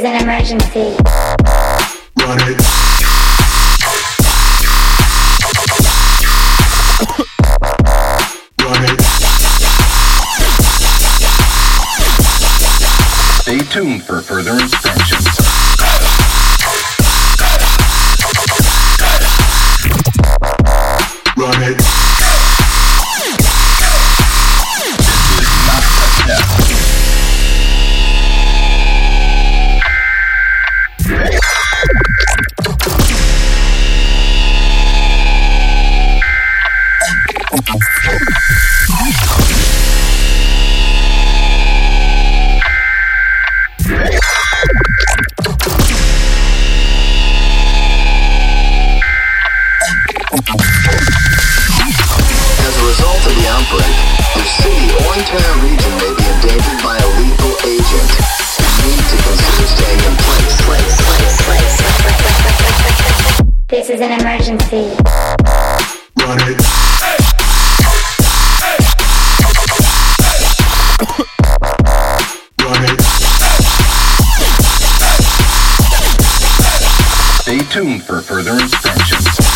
is an emergency. Run it. Stay tuned for further instructions. As a result of the outbreak, your city or entire region may be endangered by a lethal agent. You need to consider staying in place. place, place, place. This is an emergency. Run it. Run it. Stay tuned for further instructions.